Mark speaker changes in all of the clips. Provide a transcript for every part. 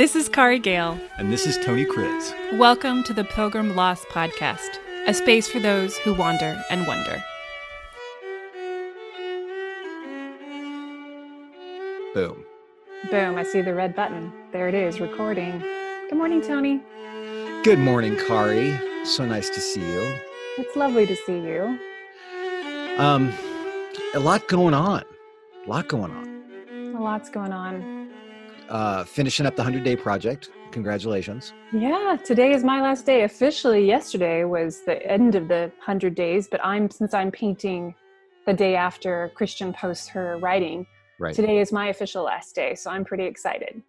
Speaker 1: This is Kari Gale.
Speaker 2: And this is Tony Kriz.
Speaker 1: Welcome to the Pilgrim Lost Podcast, a space for those who wander and wonder.
Speaker 2: Boom.
Speaker 3: Boom, I see the red button. There it is, recording. Good morning, Tony.
Speaker 2: Good morning, Kari. So nice to see you.
Speaker 3: It's lovely to see you.
Speaker 2: Um, a lot going on. A lot going on.
Speaker 3: A lot's going on.
Speaker 2: Uh, finishing up the 100 day project. Congratulations.
Speaker 3: Yeah, today is my last day. Officially, yesterday was the end of the 100 days, but I'm since I'm painting the day after Christian posts her writing,
Speaker 2: Right.
Speaker 3: today is my official last day, so I'm pretty excited.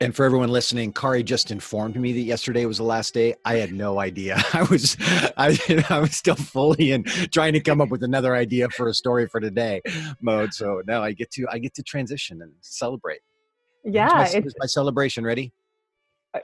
Speaker 2: And for everyone listening, Kari just informed me that yesterday was the last day. I had no idea. I was, I, I was still fully in trying to come up with another idea for a story for today mode. So now I get to, I get to transition and celebrate.
Speaker 3: Yeah,
Speaker 2: Here's my,
Speaker 3: it's
Speaker 2: here's my celebration. Ready?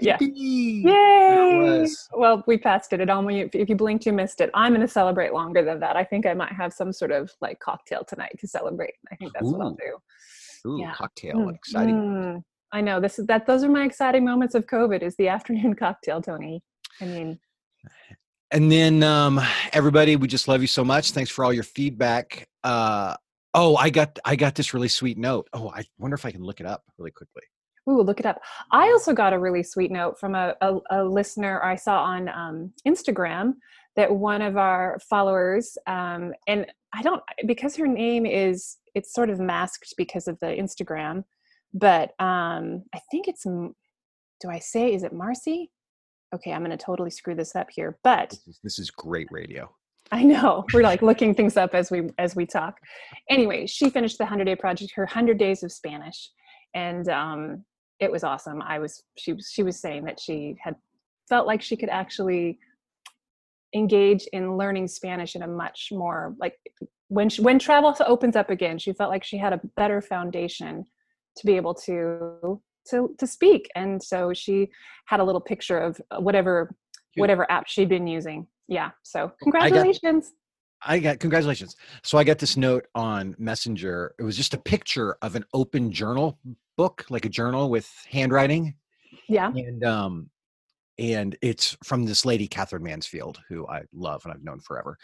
Speaker 3: yeah.
Speaker 2: Yippee!
Speaker 3: Yay! Well, we passed it. It almost if you blinked, you missed it. I'm going to celebrate longer than that. I think I might have some sort of like cocktail tonight to celebrate. I think that's what I'll do.
Speaker 2: Ooh,
Speaker 3: Yeah.
Speaker 2: cocktail.
Speaker 3: Mm,
Speaker 2: Exciting.
Speaker 3: mm. I know this is that. Those are my exciting moments of COVID. Is the afternoon cocktail, Tony? I mean,
Speaker 2: And then um, everybody, we just love you so much. Thanks for all your feedback. Uh, oh, I got I got this really sweet note. Oh, I wonder if I can look it up really quickly.
Speaker 3: ooh, look it up. I also got a really sweet note from a a, a listener I saw on um, Instagram that one of our followers, um, and I don't because her name is it's sort of masked because of the Instagram, but um, I think it's. Do I say is it Marcy? Okay, I'm going to totally screw this up here, but
Speaker 2: This is, this is great radio.
Speaker 3: I know. We're like looking things up as we as we talk. Anyway, she finished the 100 day project, her 100 days of Spanish, and um it was awesome. I was she was she was saying that she had felt like she could actually engage in learning Spanish in a much more like when she, when travel opens up again, she felt like she had a better foundation to be able to to to speak. And so she had a little picture of whatever
Speaker 2: Cute.
Speaker 3: whatever app she'd been using. Yeah. So congratulations.
Speaker 2: I got congratulations. So I got this note on Messenger. It was just a picture of an open journal book, like a journal with handwriting,
Speaker 3: Yeah.
Speaker 2: and um, and it's from this lady, Catherine Mansfield, who I love and I've known forever.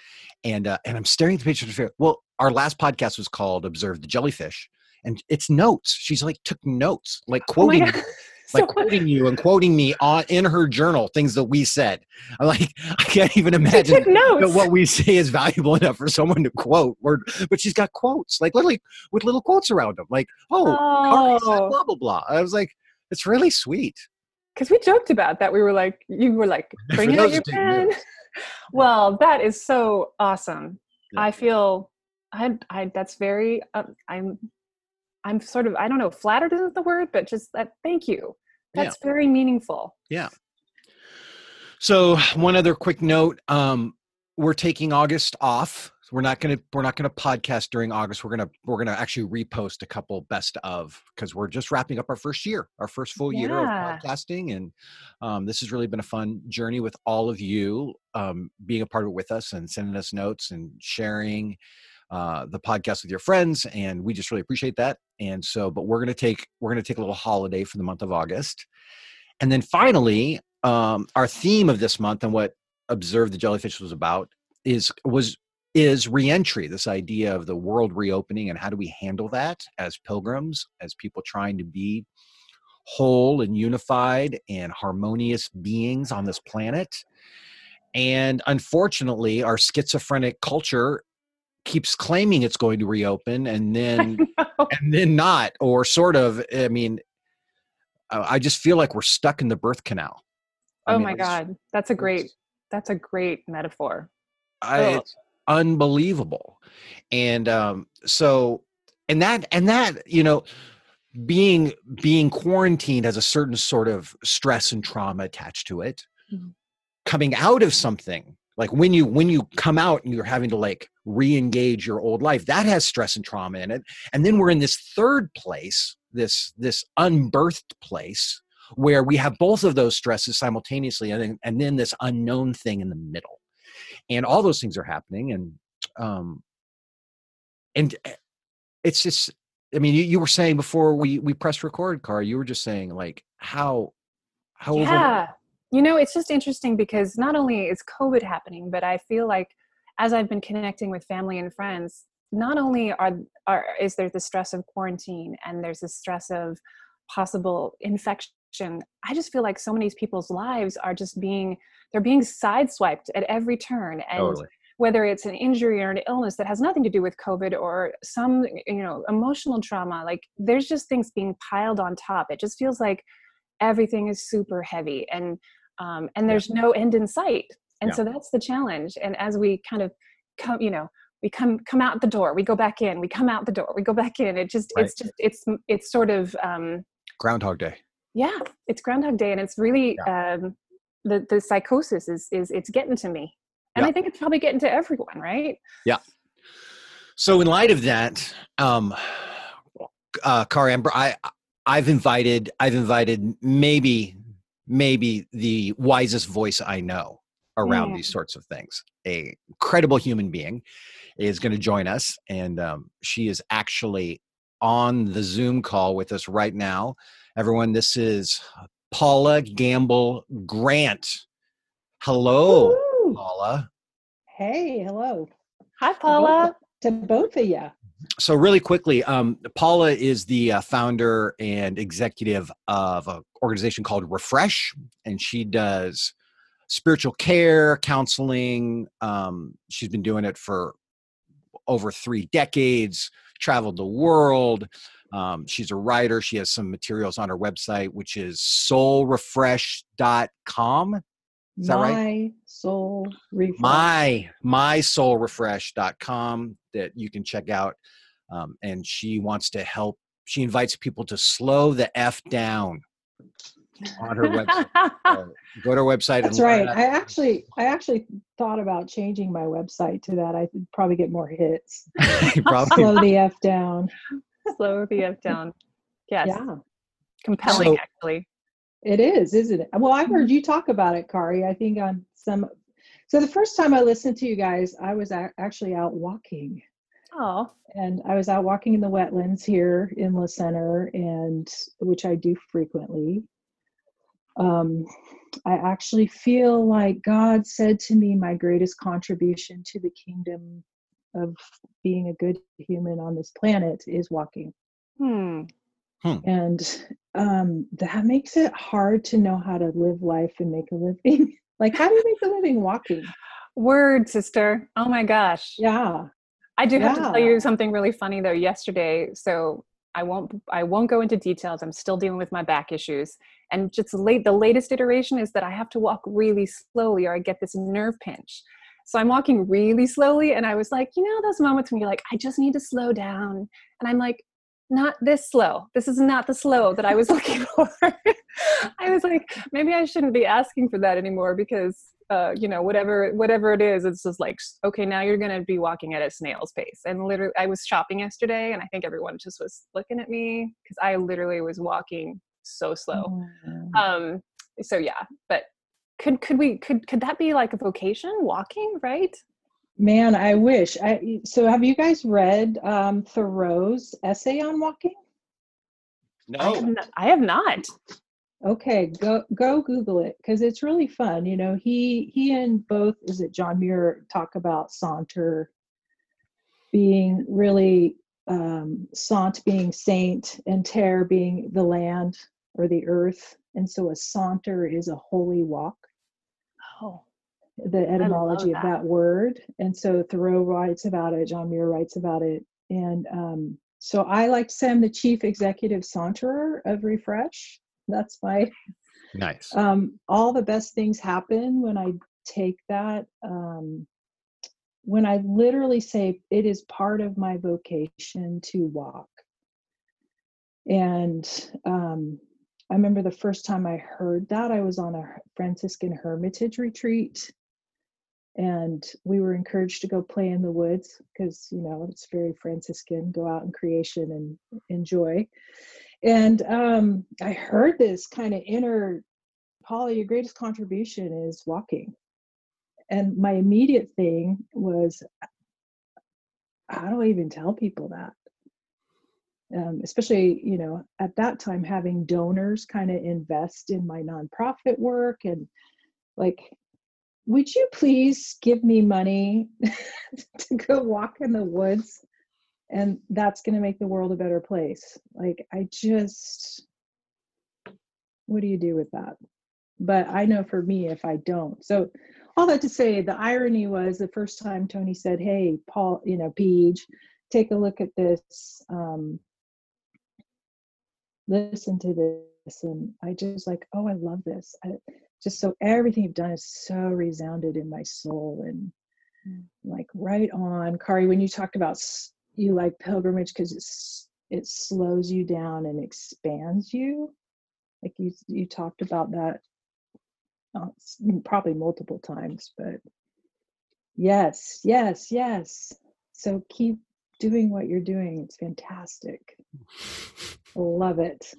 Speaker 2: And uh, and I'm staring at the picture. Well, our last podcast was called "Observe the Jellyfish," and it's notes. She's like took notes, like
Speaker 3: Oh
Speaker 2: quoting
Speaker 3: God.
Speaker 2: Like quoting you and quoting me on in her journal things that we said. I'm like, I can't even imagine that what we say is valuable enough for someone to quote. But she's got quotes, like literally with little quotes around them, like, "Oh, Kari said
Speaker 3: Oh,
Speaker 2: blah blah blah." I was like, it's really sweet.
Speaker 3: because we joked about that. We were like, you were like, bring out your pen. well, that is so awesome.
Speaker 2: Yeah.
Speaker 3: I feel, I, I, that's very, uh, I'm, I'm sort of, I don't know, flattered isn't the word, but just that. Thank you.
Speaker 2: Yeah.
Speaker 3: That's very meaningful. Yeah.
Speaker 2: So one other quick note: um, we're taking August off. We're not gonna we're not gonna podcast during August. We're gonna we're gonna actually repost a couple best of because we're just wrapping up our first year, our first full year of podcasting, and um, this has really been a fun journey with all of you um, being a part of it with us and sending us notes and sharing uh, the podcast with your friends, and we just really appreciate that. And so, but we're gonna take we're gonna take a little holiday for the month of August, and then finally, um, our theme of this month and what observe the jellyfish was about is was is reentry this idea of the world reopening and how do we handle that as pilgrims as people trying to be whole and unified and harmonious beings on this planet and unfortunately our schizophrenic culture keeps claiming it's going to reopen and then and then not or sort of i mean i just feel like we're stuck in the birth canal I
Speaker 3: oh
Speaker 2: mean,
Speaker 3: my God. That's a great, that's a great metaphor.
Speaker 2: I, it's unbelievable and um so and that and that you know being being quarantined has a certain sort of stress and trauma attached to it
Speaker 3: Mhm.
Speaker 2: coming out of something like when you when you come out and you're having to like re-engage your old life. That has stress and trauma in it. And then we're in this third place this this unbirthed place where we have both of those stresses simultaneously and then, and then this unknown thing in the middle. And all those things are happening and um and eh, it's just I mean, you, you were saying before we we pressed record, Car. You were just saying like how how over-
Speaker 3: yeah. You know it's just interesting because not only is covid happening but i feel like as i've been connecting with family and friends not only are, are is there the stress of quarantine and there's the stress of possible infection i just feel like so many people's lives are just being they're being sideswiped at every turn and
Speaker 2: totally.
Speaker 3: whether it's an injury or an illness that has nothing to do with covid or some you know emotional trauma like there's just things being piled on top it just feels like everything is super heavy and um, and there's yeah. no end in sight and yeah. so that's the challenge. And as we kind of come you know we come come out the door we go back in we come out the door we go back in. It just right. it's just it's it's sort of um
Speaker 2: groundhog day.
Speaker 3: Yeah it's groundhog day and it's really yeah. um the the psychosis is is it's getting to me. And i think it's probably getting to everyone right?
Speaker 2: Yeah. So in light of that um uh car amber i i've invited i've invited maybe maybe the wisest voice i know around mm. these sorts of things a credible human being is going to join us, and um, she is actually on the Zoom call with us right now. Everyone, this is Paula Gamble Grant. Hello! Paula.
Speaker 4: Hey, hello.
Speaker 3: Hi, Paula.
Speaker 4: To both, to both of you.
Speaker 2: So, really quickly, um, Paula is the uh, founder and executive of an organization called Refresh, and she does spiritual care, counseling. Um, she's been doing it for over three decades, traveled the world. Um, she's a writer. She has some materials on her website, which is soulrefresh.com. Is that
Speaker 4: my
Speaker 2: right?
Speaker 4: Soul Refresh.
Speaker 2: My mysoulrefresh.com that you can check out. Um, and she wants to help. She invites people to slow the f down on her website. Uh, go to her website.
Speaker 4: That's right. I actually, I actually thought about changing my website to that. I would probably get more hits. probably slow the f down.
Speaker 3: Slow the f down. Yes. Yeah. Compelling, so, actually.
Speaker 4: It is, isn't it? Well, I've heard mm-hmm. you talk about it, Kari. I think on some. So the first time I listened to you guys, I was actually out walking.
Speaker 3: Oh.
Speaker 4: And I was out walking in the wetlands here in La Center, and which I do frequently um, I actually feel like God said to me, my greatest contribution to the kingdom of being a good human on this planet is walking.
Speaker 3: Hmm.
Speaker 2: Hmm.
Speaker 4: And um, that makes it hard to know how to live life and make a living. like, how do you make a living walking?
Speaker 3: Word, sister. Oh my gosh.
Speaker 4: Yeah.
Speaker 3: I do have yeah. to tell you something really funny though. Yesterday, so I won't I won't go into details. I'm still dealing with my back issues. And just late the latest iteration is that I have to walk really slowly or I get this nerve pinch. So I'm walking really slowly and I was like, you know those moments when you're like I just need to slow down. And I'm like not this slow. This is not the slow that I was looking for. I was like maybe I shouldn't be asking for that anymore because uh, you know whatever whatever it is it's just like okay now you're going to be walking at a snail's pace. And literally i was shopping yesterday and i think everyone just was looking at me because i literally was walking so slow. Mm. um so yeah but could could we could could that be like a vocation? Walking right?
Speaker 4: Man i wish. I so have you guys read um thoreau's essay on walking?
Speaker 2: No.
Speaker 3: I have not, I have not.
Speaker 4: Okay, go go Google it because it's really fun. You know, he he and both is it John Muir talk about saunter being really um, sant being saint and terre being the land or the earth, and so a saunter is a holy walk.
Speaker 3: Oh,
Speaker 4: the etymology that. of that word, and so Thoreau writes about it. John Muir writes about it, and um, so I like to say I'm the chief executive saunterer of Refresh that's my
Speaker 2: nice.
Speaker 4: Um, all the best things happen when i take that um, when i literally say it is part of my vocation to walk. And um, i remember the first time i heard that i was on a franciscan hermitage retreat and we were encouraged to go play in the woods because you know it's very franciscan go out in creation and enjoy and um, I heard this kind of inner, Paula, your greatest contribution is walking. And my immediate thing was, how do I even tell people that? um, especially you know at that time having donors kind of invest in my nonprofit work and like would you please give me money to go walk in the woods and that's going to make the world a better place. Like i just what do you do with that? But i know for me if i don't. So all that to say the irony was the first time tony said hey paul you know Paige, take a look at this um, listen to this. And i just like oh i love this. I, just so everything you've done is so resounded in my soul. And mm. like right on. Kari when you talked about you like pilgrimage because it's it slows you down and expands you. Like you you talked about that uh, probably multiple times but yes yes yes. So keep doing what you're doing. It's fantastic. Love it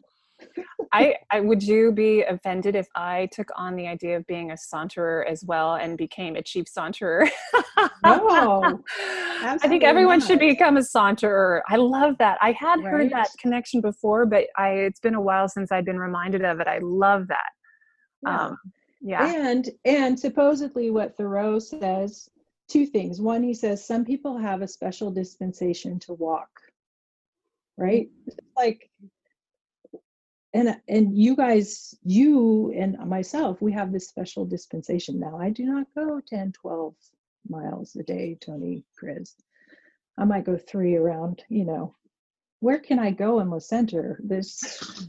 Speaker 3: I, I would you be offended if I took on the idea of being a saunterer as well and became a chief saunterer?
Speaker 4: no,
Speaker 3: I think everyone not. should become a saunterer. I love that. I had right? heard that connection before, but I it's been a while since I've been reminded of it. I love that.
Speaker 4: Yeah. Um, yeah. And and supposedly what Thoreau says, two things. One, he says some people have a special dispensation to walk. Right? Like and and you guys you and myself we have this special dispensation now. I do not go 10 12 miles a day tony Kriz. I might go three around you know. Where can i go in the center? This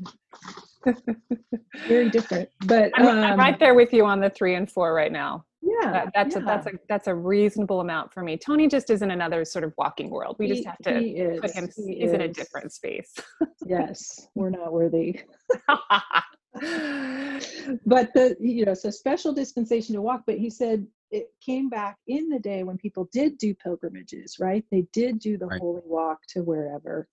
Speaker 4: very different but
Speaker 3: I'm, um, I'm right there with you on the three and four right now
Speaker 4: yeah
Speaker 3: that, that's
Speaker 4: yeah.
Speaker 3: a that's a that's a reasonable amount for me. Tony just isn't another sort of walking world. We he, just have to
Speaker 4: is,
Speaker 3: put him he he's is. in a different space.
Speaker 4: Yes we're not worthy. But the you know so special dispensation to walk but he said it came back in the day when people did do pilgrimages right? They did do the right. holy walk to wherever.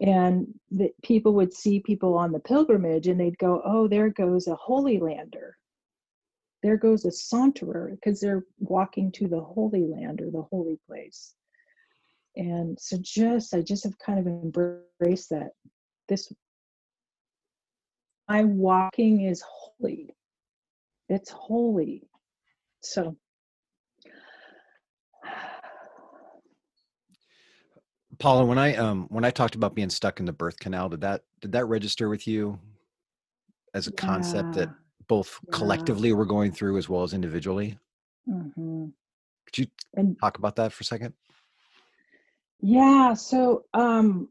Speaker 4: And that people would see people on the pilgrimage and they'd go oh there goes a holy lander there goes a saunterer because they're walking to the holy land or the holy place. And so just i just have kind of embraced that. This my walking is holy. It's holy. So
Speaker 2: paula when i um when i talked about being stuck in the birth canal did that did that register with you as a yeah. concept that both yeah. collectively we're going through as well as individually. Mm-hmm. Could you and, talk about that for a second?
Speaker 4: Yeah. So, um,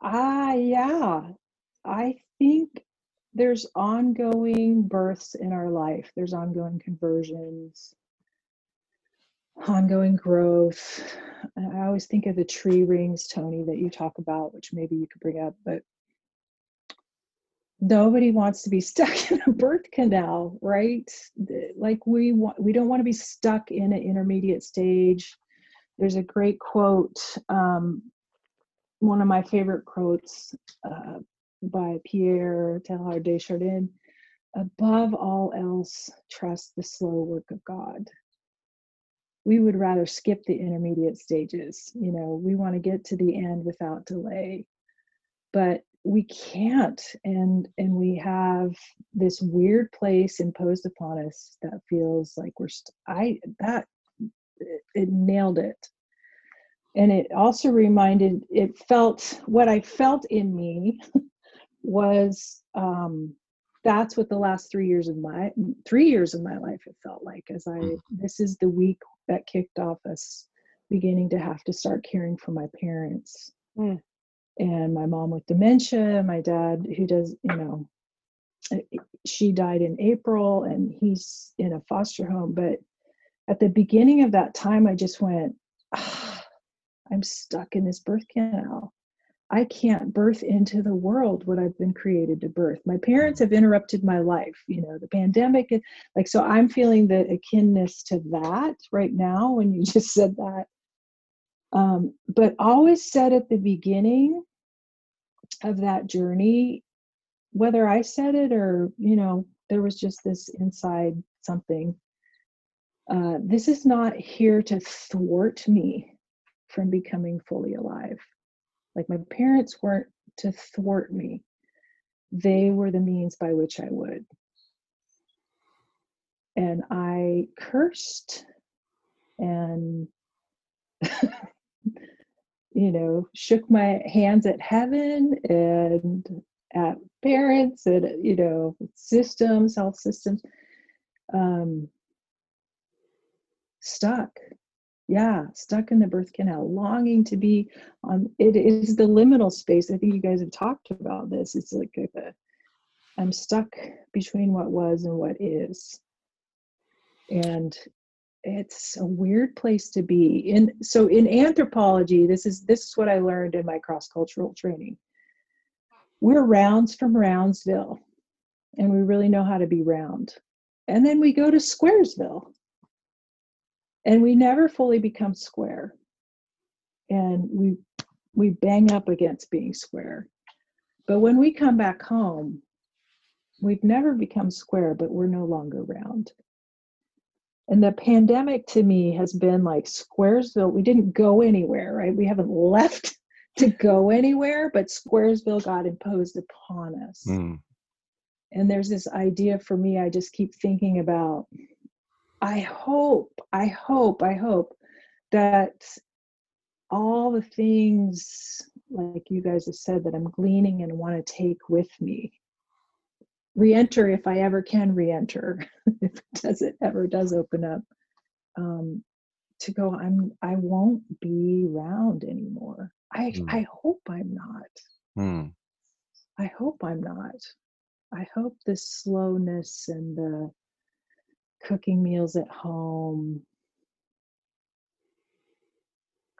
Speaker 4: ah, yeah, I think there's ongoing births in our life. There's ongoing conversions, ongoing growth. I always think of the tree rings, Tony, that you talk about, which maybe you could bring up, but nobody wants to be stuck in a birth canal right? Like we want we don't want to be stuck in an intermediate stage. There's a great quote um, one of my favorite quotes uh, by pierre teilhard de chardin above all else trust the slow work of god. We would rather skip the intermediate stages you know? We want to get to the end without delay. But we can't and and we have this weird place imposed upon us that feels like we're st- i that it, it nailed it. And it also reminded it felt what i felt in me was um that's what the last three years of my three years of my life it felt like as i mm. this is the week that kicked off us beginning to have to start caring for my parents. Mm and my mom with dementia, my dad who does, you know, eh, she died in April and he's in a foster home. But at the beginning of that time, I just went, ah, I'm stuck in this birth canal. I can't birth into the world what I've been created to birth. My parents have interrupted my life, you know, the pandemic, like, so I'm feeling the akinness to that right now when you just said that. Um, but always said at the beginning, of that journey whether i said it or you know there was just this inside something uh, this is not here to thwart me from becoming fully alive Like my parents weren't to thwart me, they were the means by which I would. And I cursed and, you know, shook my hands at heaven and at parents and, you know, systems, health systems. Um, stuck. Yeah stuck in the birth canal longing to be on it is the liminal space. I think you guys have talked about this. It's like i'm stuck between what was and what is. And it's a weird place to be. In so in anthropology this is this is what i learned in my cross cultural training. We're rounds from roundsville and we really know how to be round. And then we go to squaresville and we never fully become square. And we we bang up against being square. But when we come back home we've never become square but we're no longer round and the pandemic to me has been like squaresville we didn't go anywhere right we haven't left to go anywhere but squaresville got imposed upon us mm. and there's this idea for me i just keep thinking about I hope, I hope, I hope that all the things like you guys have said that I'm gleaning and want to take with me. Re-enter if I ever can re-enter, if it does it ever does open up. Um, to go, I'm I won't be round anymore. I mm. I hope I'm not. Mm. I hope I'm not. I hope the slowness and the cooking meals at home.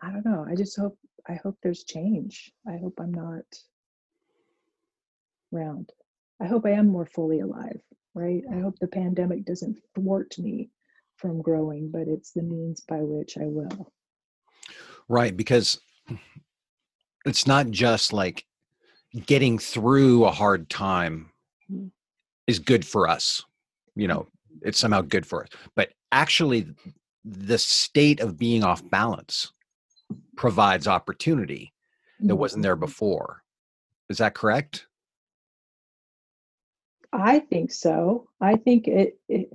Speaker 4: I don't know. I just hope I hope there's change. I hope I'm not round. I hope I am more fully alive, right? I hope the pandemic doesn't thwart me from growing, but it's the means by which I will.
Speaker 2: Right, because it's not just like getting through a hard time mm-hmm. is good for us. You know, it's somehow good for us but actually the state of being off balance provides opportunity that wasn't there mm-hmm. before is that correct
Speaker 4: i think so i think it, it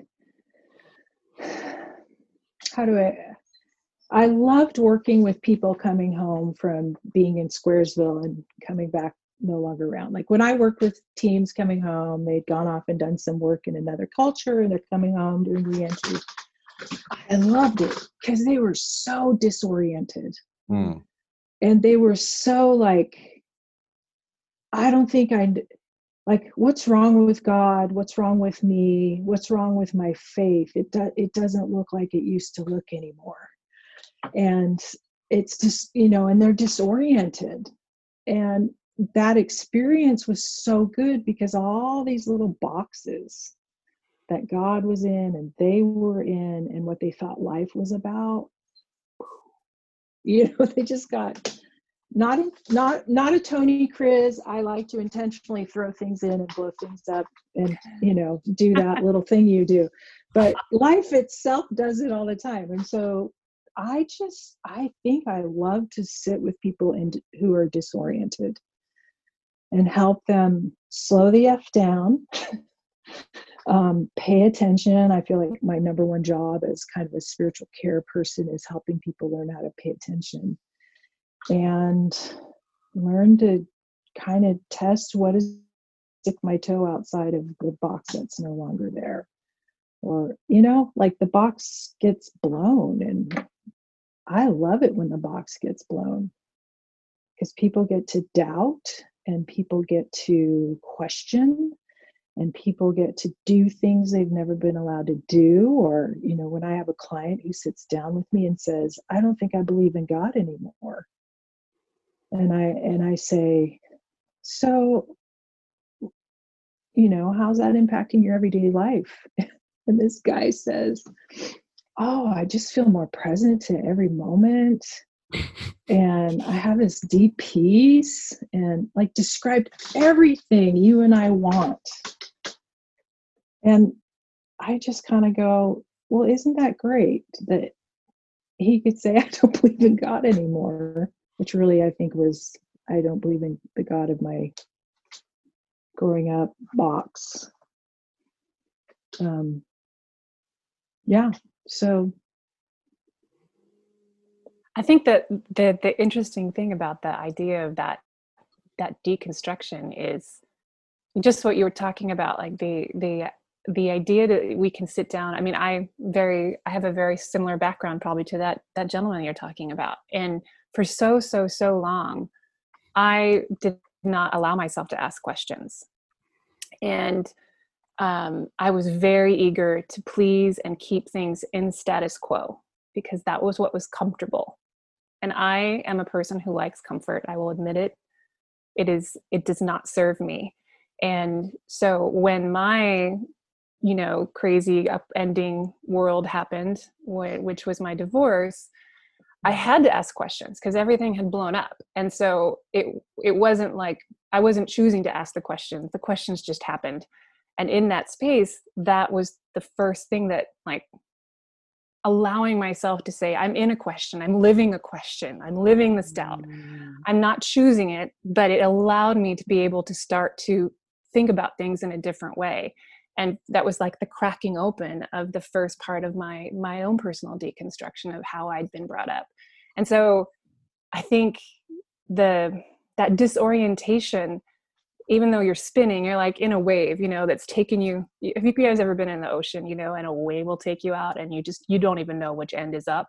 Speaker 4: how do i i loved working with people coming home from being in squaresville and coming back no longer around. Like when I worked with teams coming home, they'd gone off and done some work in another culture and they're coming home doing reentry. I loved it because they were so disoriented. Mm. And they were so like, I don't think I like what's wrong with God? What's wrong with me? What's wrong with my faith? It do, it doesn't look like it used to look anymore. And it's just, you know, and they're disoriented. And that experience was so good because all these little boxes that God was in and they were in and what they thought life was about you know they just got not not not a Tony Kriz. I like to intentionally throw things in and blow things up and you know do that little thing you do. But life itself does it all the time. And so I just I think I love to sit with people in, who are disoriented and help them slow the F down, um, pay attention. I feel like my number one job as kind of a spiritual care person is helping people learn how to pay attention and learn to kind of test what is stick my toe outside of the box that's no longer there. Or, you know, like the box gets blown and I love it when the box gets blown because people get to doubt and people get to question and people get to do things they've never been allowed to do or you know when i have a client who sits down with me and says i don't think i believe in god anymore and i and i say so you know how's that impacting your everyday life and this guy says oh i just feel more present to every moment and I have this deep peace and like described everything you and I want. And I just kind of go, well, isn't that great that he could say, I don't believe in God anymore, which really I think was I don't believe in the God of my growing up box. Um, yeah, so
Speaker 3: I think that the the interesting thing about the idea of that that deconstruction is just what you were talking about, like the the the idea that we can sit down. I mean, I very I have a very similar background probably to that that gentleman you're talking about, and for so so so long, I did not allow myself to ask questions, and um, I was very eager to please and keep things in status quo because that was what was comfortable. And i am a person who likes comfort i will admit it. It is it does not serve me. And so when my you know crazy upending world happened which was my divorce i had to ask questions because everything had blown up. And so it it wasn't like i wasn't choosing to ask the questions. The questions just happened. And in that space that was the first thing that like allowing myself to say i'm in a question. I'm living a question. I'm living this doubt. Mm. i'm not choosing it but it allowed me to be able to start to think about things in a different way and that was like the cracking open of the first part of my my own personal deconstruction of how i'd been brought up and so i think the that disorientation even though you're spinning, you're like in a wave, you know, that's taking you. Have you guys ever been in the ocean, you know, and a wave will take you out and you just, you don't even know which end is up.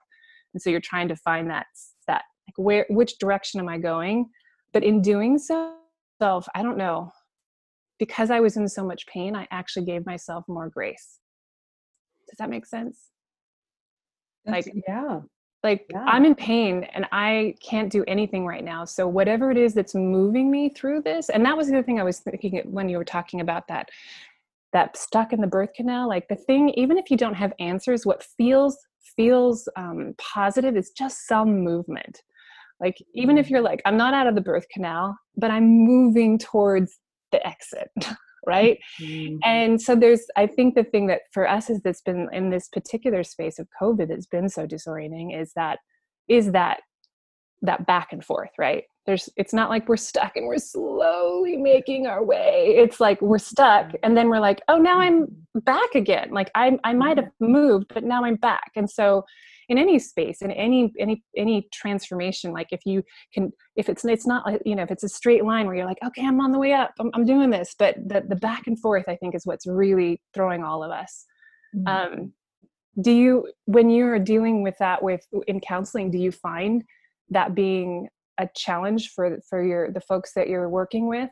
Speaker 3: And so you're trying to find that, that, like, where, which direction am I going? But in doing so, I don't know, because I was in so much pain, I actually gave myself more grace. Does that make sense?
Speaker 4: That's, like, yeah,
Speaker 3: like yeah. i'm in pain and i can't do anything right now so whatever it is that's moving me through this and that was the other thing i was thinking when you were talking about that that stuck in the birth canal like the thing even if you don't have answers what feels feels um, positive is just some movement like even if mm. you're like i'm not out of the birth canal but i'm moving towards the exit right? Mm-hmm. and so there's i think the thing that for us is that's been in this particular space of covid that's been so disorienting is that is that that back and forth right? There's it's not like we're stuck and we're slowly making our way. It's like we're stuck mm-hmm. and then we're like oh now i'm mm-hmm. back again. Like i i might mm-hmm. have moved but now i'm back. And so in any space in any any any transformation like if you can if it's it's not like you know if it's a straight line where you're like okay i'm on the way up i'm, I'm doing this but the, the back and forth i think is what's really throwing all of us. Mm-hmm. um, do you when you're dealing with that with in counseling do you find that being a challenge for for your the folks that you're working with?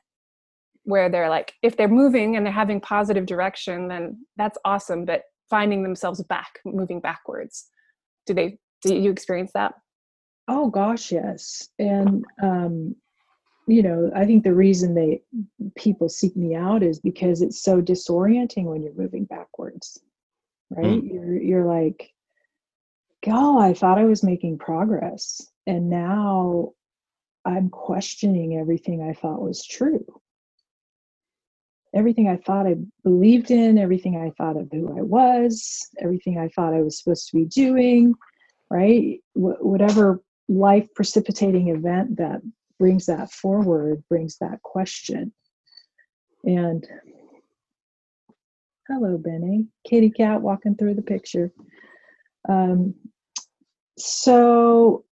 Speaker 3: Where they're like if they're moving and they're having positive direction then that's awesome but finding themselves back moving backwards do they do you experience that?
Speaker 4: Oh gosh yes. And um you know i think the reason they people seek me out is because it's so disorienting when you're moving backwards right? Mm. you're you're like oh i thought i was making progress and now i'm questioning everything i thought was true everything I thought I believed in, everything I thought of who I was, everything I thought I was supposed to be doing, right? Wh- whatever life precipitating event that brings that forward brings that question. And hello, Benny, kitty cat walking through the picture. Um, so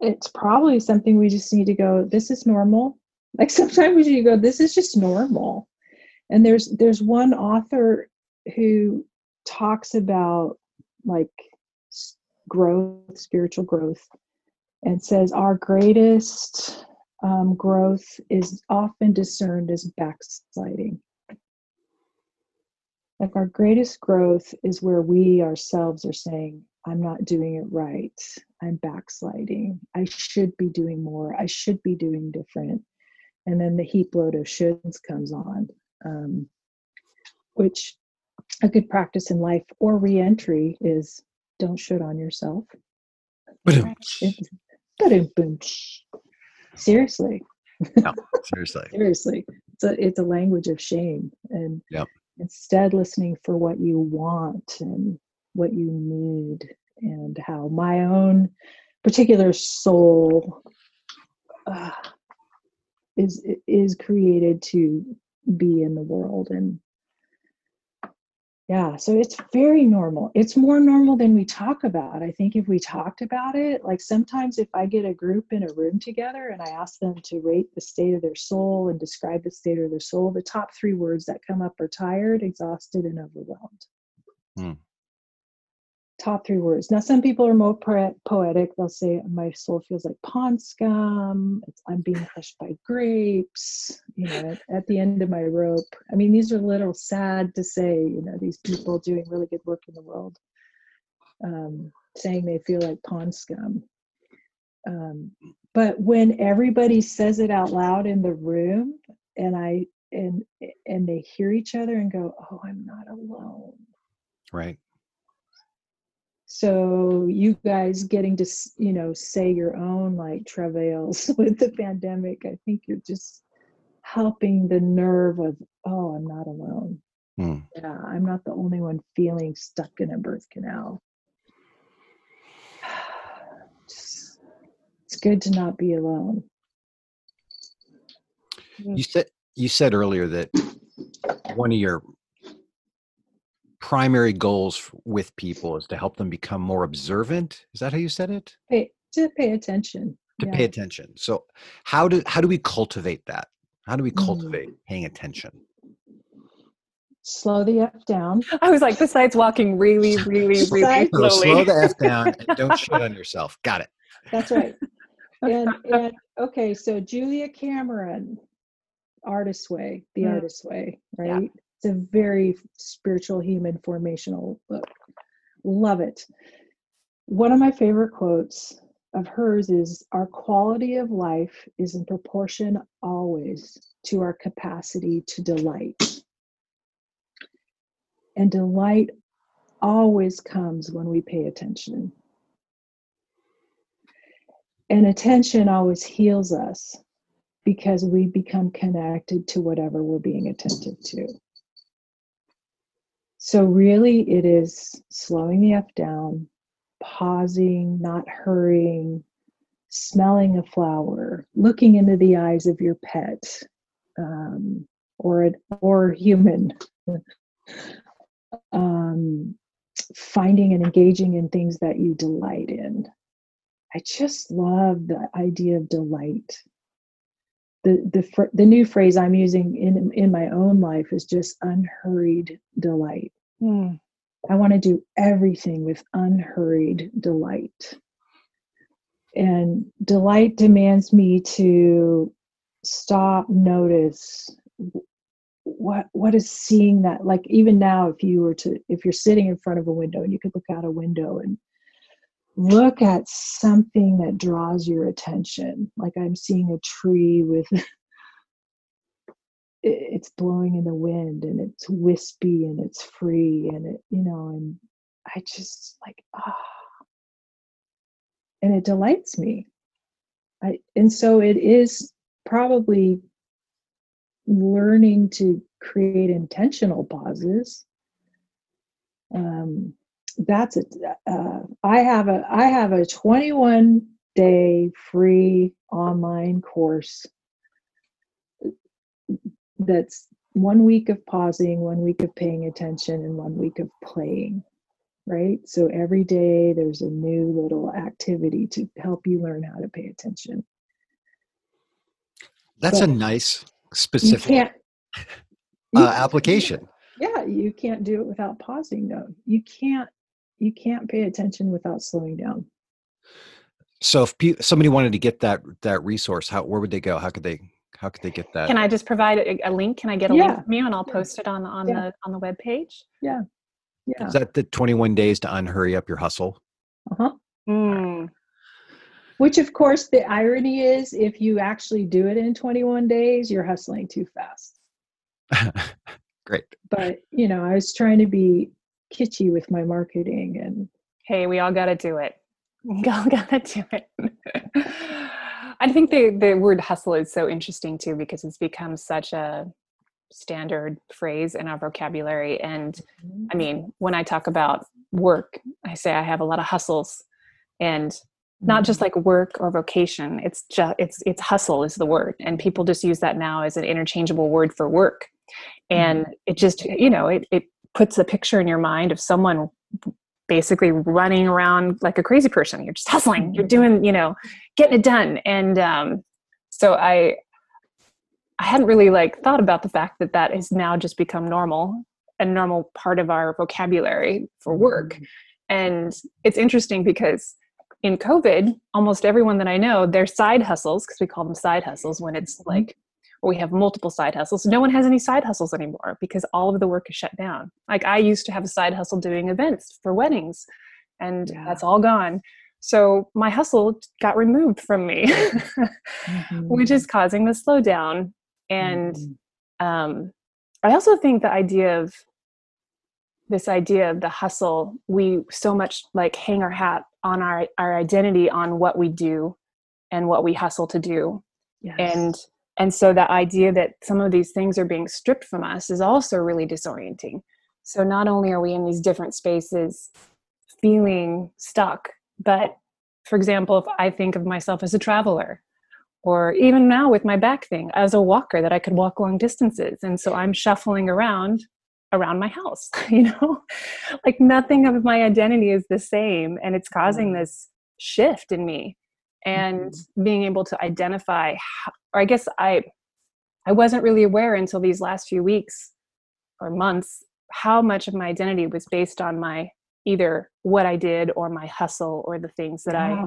Speaker 4: it's probably something we just need to go, this is normal like sometimes you go this is just normal. And there's there's one author who talks about like growth spiritual growth and says our greatest um, growth is often discerned as backsliding. Like our greatest growth is where we ourselves are saying i'm not doing it right. I'm backsliding. I should be doing more. I should be doing different and then the heap load of shoulds comes on um, which a good practice in life or reentry is don't should on yourself. Seriously.
Speaker 2: No, seriously.
Speaker 4: Seriously. It's a, it's a language of shame and
Speaker 2: yep.
Speaker 4: instead listening for what you want and what you need and how my own particular soul uh, is is created to be in the world. And yeah so it's very normal. It's more normal than we talk about. I think if we talked about it like sometimes if i get a group in a room together and i ask them to rate the state of their soul and describe the state of their soul the top three words that come up are tired exhausted and overwhelmed.
Speaker 2: Hmm.
Speaker 4: Top three words. Now some people are more poetic. They'll say my soul feels like pond scum. It's, i'm being crushed by grapes. You know at, at the end of my rope. I mean these are a little sad to say you know these people doing really good work in the world um, saying they feel like pond scum. Um, but when everybody says it out loud in the room and i and and they hear each other and go oh i'm not alone.
Speaker 2: Right.
Speaker 4: So you guys getting to you know say your own like travails with the pandemic i think you're just helping the nerve of oh i'm not alone.
Speaker 2: Hmm.
Speaker 4: yeah i'm not the only one feeling stuck in a birth canal. Just- it's good to not be alone.
Speaker 2: You said you said earlier that one of your primary goals with people is to help them become more observant. Is that how you said it?
Speaker 4: pay to pay attention
Speaker 2: To
Speaker 4: yeah.
Speaker 2: pay attention. So how do how do we cultivate that? How do we
Speaker 4: Mm.
Speaker 2: cultivate paying attention?
Speaker 4: slow the f down
Speaker 1: I was like, besides walking really, really, really slowly.
Speaker 2: slow the f down and don't shit on yourself. Got it.
Speaker 4: That's right. and and okay, so Julia Cameron, Artist Way, The
Speaker 1: Mm.
Speaker 4: Artist's Way,
Speaker 1: Yeah.
Speaker 4: right? It's a very spiritual human formational book. Love it. One of my favorite quotes of hers is Our quality of life is in proportion always to our capacity to delight. And delight always comes when we pay attention. And attention always heals us because we become connected to whatever we're being attentive to. So, really, it is slowing the F down, pausing, not hurrying, smelling a flower, looking into the eyes of your pet um, or, or human, um, finding and engaging in things that you delight in. I just love the idea of delight. The, the, fr- the new phrase I'm using in, in my own life is just unhurried delight.
Speaker 1: Mm.
Speaker 4: I want to do everything with unhurried delight. And delight demands me to stop, notice what what is seeing that like even now if you were to if you're sitting in front of a window and you could look out a window and look at something that draws your attention. Like i'm seeing a tree with it's blowing in the wind and it's wispy and it's free and it you know and i just like ah. And it delights me. I and so it is probably learning to create intentional pauses um that's it. Uh, i have a i have a 21 day free online course. That's one week of pausing one week of paying attention and one week of playing right? So every day there's a new little activity to help you learn how to pay attention.
Speaker 2: That's a
Speaker 4: But
Speaker 2: nice
Speaker 4: you
Speaker 2: specific uh, application.
Speaker 4: yeah you can't do it without pausing though. You can't you can't pay attention without slowing down
Speaker 2: So if pe- somebody wanted to get that that resource, how where would they go? How could they how could they get that?
Speaker 1: Can I just provide a, a link? Can I get a
Speaker 4: Yeah.
Speaker 1: link from you and I'll
Speaker 4: Yeah.
Speaker 1: post it on on
Speaker 4: Yeah.
Speaker 1: the on the web page?
Speaker 4: Yeah.
Speaker 2: Yeah Is that the 21 days to unhurry up your hustle?
Speaker 4: uh-huh
Speaker 1: Mm.
Speaker 4: which of course the irony is if you actually do it in 21 days you're hustling too fast
Speaker 2: Great.
Speaker 4: but you know i was trying to be kitschy with my marketing and
Speaker 1: Hey, we all got to do it. We all got to do it. I think the the word hustle is so interesting too because it's become such a standard phrase in our vocabulary and mm-hmm. I mean, when I talk about work, I say I have a lot of hustles. And
Speaker 3: not just mm-hmm. like work or vocation it's just it's it's hustle is the word and people just use that now as an interchangeable word for work and mm-hmm. it just you know it, it puts a picture in your mind of someone basically running around like a crazy person. You're just hustling. You're doing you know getting it done. And um, so i i hadn't really like thought about the fact that that has now just become normal a normal part of our vocabulary for work. And it's interesting because in covid almost everyone that i know their side hustles because we call them side hustles when it's like we have multiple side hustles. No one has any side hustles anymore because all of the work is shut down. Like I used to have a side hustle doing events for weddings, and yeah. that's all gone. So my hustle got removed from me, mm-hmm. which is causing the slowdown. And mm-hmm. um, I also think the idea of this idea of the hustle, we so much like hang our hat on our, our identity on what we do and what we hustle to do. Yes. And and so the idea that some of these things are being stripped from us is also really disorienting. So not only are we in these different spaces feeling stuck but for example if i think of myself as a traveler or even now with my back thing as a walker that i could walk long distances. And so i'm shuffling around around my house you know? Like nothing of my identity is the same and it's causing mm. this shift in me and mm-hmm. being able to identify how, or i guess i i wasn't really aware until these last few weeks or months how much of my identity was based on my either what i did or my hustle or the things that i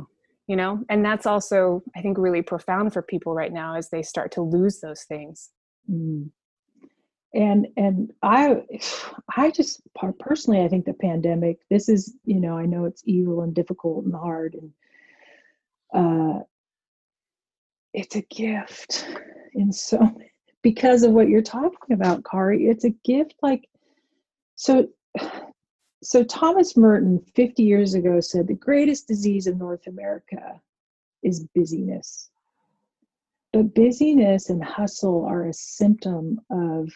Speaker 3: you know and that's also i think really profound for people right now as they start to lose those things mm.
Speaker 4: and and i i just personally i think the pandemic this is you know i know it's evil and difficult and hard and uh, it's a gift in so because of what you're talking about kari it's a gift like so so thomas merton 50 years ago said the greatest disease of north america is busyness. But busyness and hustle are a symptom of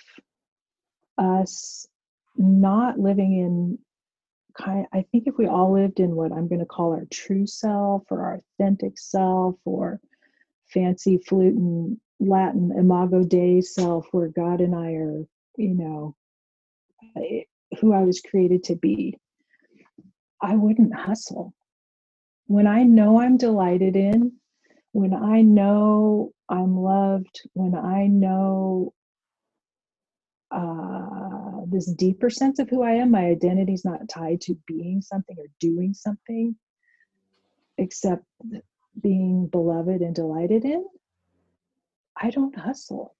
Speaker 4: us not living in kind I think if we all lived in what I'm going to call our true self or our authentic self or fancy flute and Latin imago Dei self, where God and I are, you know, who I was created to be, I wouldn't hustle. When I know I'm delighted in, when I know I'm loved, when I know uh, this deeper sense of who I am. My identity is not tied to being something or doing something, except being beloved and delighted in. I don't hustle.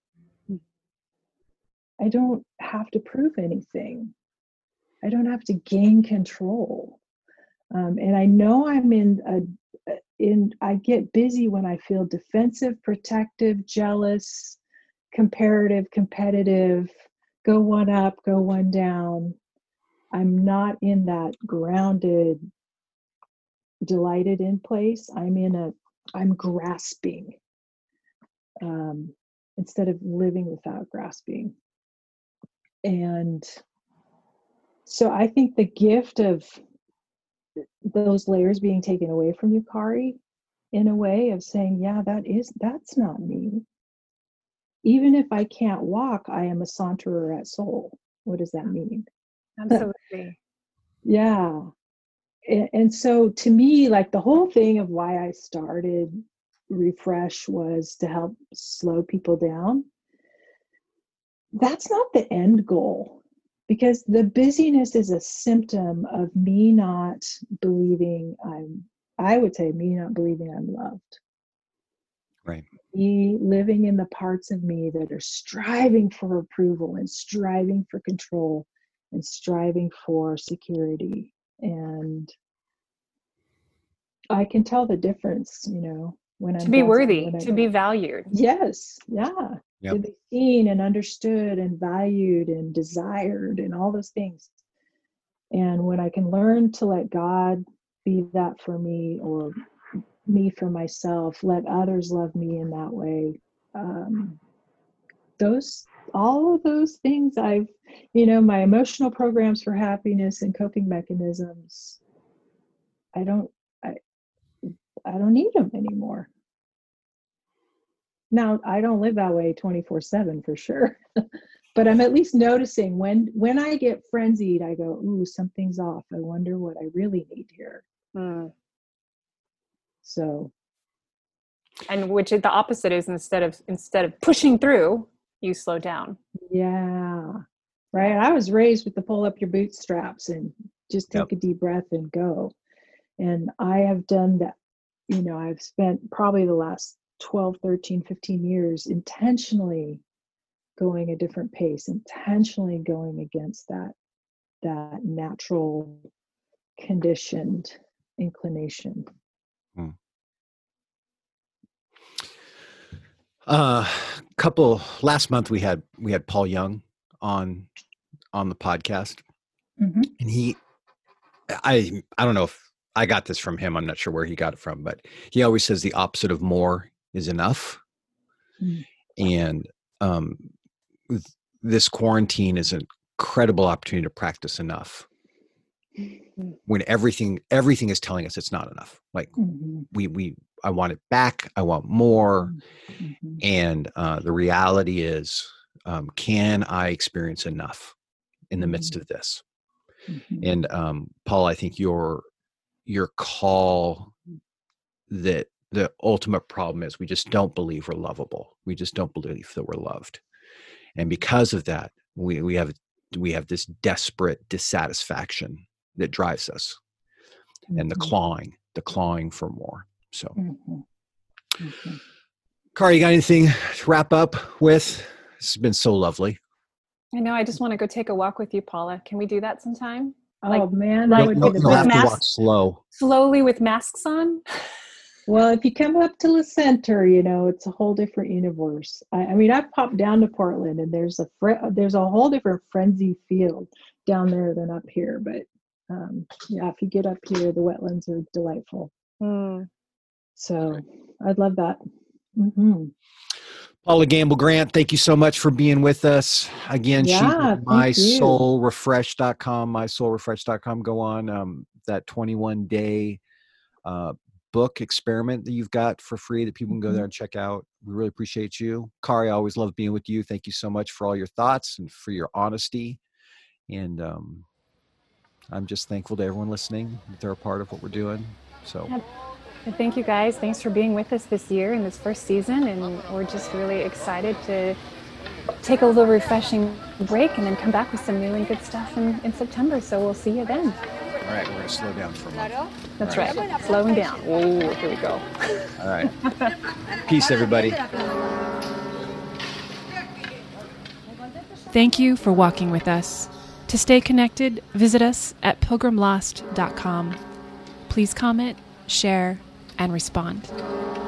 Speaker 4: I don't have to prove anything. I don't have to gain control. Um, and I know I'm in a, in, I get busy when I feel defensive, protective, jealous, comparative, competitive, go one up, go one down. I'm not in that grounded, delighted in place. I'm in a, I'm grasping um, instead of living without grasping. And so I think the gift of those layers being taken away from you, Kari, in a way of saying, yeah, that is, that's not me even if I can't walk, I am a saunterer at soul. What does that mean?
Speaker 3: Absolutely.
Speaker 4: yeah. And, and so to me, like the whole thing of why I started Refresh was to help slow people down. That's not the end goal because the busyness is a symptom of me not believing I'm, I would say, me not believing I'm loved.
Speaker 2: Right.
Speaker 4: me living in the parts of me that are striving for approval and striving for control and striving for security. And i can tell the difference you know when
Speaker 3: i'm to be worthy to be valued.
Speaker 4: Yes yeah. Yep. to be seen and understood and valued and desired and all those things. And when i can learn to let god be that for me or me for myself let others love me in that way um, those all of those things i've you know my emotional programs for happiness and coping mechanisms i don't i I don't need them anymore. Now I don't live that way 24 seven for sure, but I'm at least noticing when, when I get frenzied, I go, ooh, something's off. I wonder what I really need here. Mm. So.
Speaker 1: And which the opposite is instead of, instead of pushing through, you slow down.
Speaker 4: Yeah. Right. I was raised with the pull up your bootstraps and just take yep. a deep breath and go. And I have done that. You know, I've spent probably the last 12, 13, 15 years intentionally going a different pace, intentionally going against that that natural conditioned inclination.
Speaker 2: Uh, couple last month we had we had Paul Young on on the podcast, mm-hmm. and he, I I don't know if I got this from him. I'm not sure where he got it from, but he always says the opposite of more is enough, mm-hmm. and um, this quarantine is an incredible opportunity to practice enough mm-hmm. when everything everything is telling us it's not enough like mm-hmm. we we I want it back. I want more. Mm-hmm. And uh, the reality is, um, can I experience enough in the midst mm-hmm. of this? Mm-hmm. And um, Paul, I think your your call that the ultimate problem is we just don't believe we're lovable. We just don't believe that we're loved, and because of that, we we have we have this desperate dissatisfaction that drives us, and the mm-hmm. clawing, the clawing for more. So, mm-hmm. Mm-hmm. Kari, you got anything to wrap up with? This has been so lovely.
Speaker 1: I know. I just want to go take a walk with you, Paula. Can we do that sometime?
Speaker 4: Oh like, man, that
Speaker 2: would be the have to walk slow.
Speaker 1: Slowly with masks on.
Speaker 4: Well, if you come up to the center, you know it's a whole different universe. I, I mean, I've popped down to Portland, and there's a fr- there's a whole different frenzy field down there than up here. But um, yeah, if you get up here, the wetlands are delightful. Mm. So I'd love that. Mm-hmm.
Speaker 2: Paula Gamble Grant, thank you so much for being with us. Again, yeah, mysoulrefresh.com, mysoulrefresh.com. Go on um, that 21 day uh, book experiment that you've got for free that people can go there mm-hmm. and check out. We really appreciate you. Kari, I always love being with you. Thank you so much for all your thoughts and for your honesty. And um, I'm just thankful to everyone listening that they're a part of what we're doing. So.
Speaker 1: And thank you guys. Thanks for being with us this year in this first season. And we're just really excited to take a little refreshing break and then come back with some new and good stuff in, in September. So we'll see you then.
Speaker 2: All right, we're going to slow down for a moment.
Speaker 1: That's right. right. Slowing down. Oh, here we go.
Speaker 2: All right. Peace, everybody.
Speaker 3: Thank you for walking with us. To stay connected, visit us at pilgrimlost.com. Please comment, share, and respond.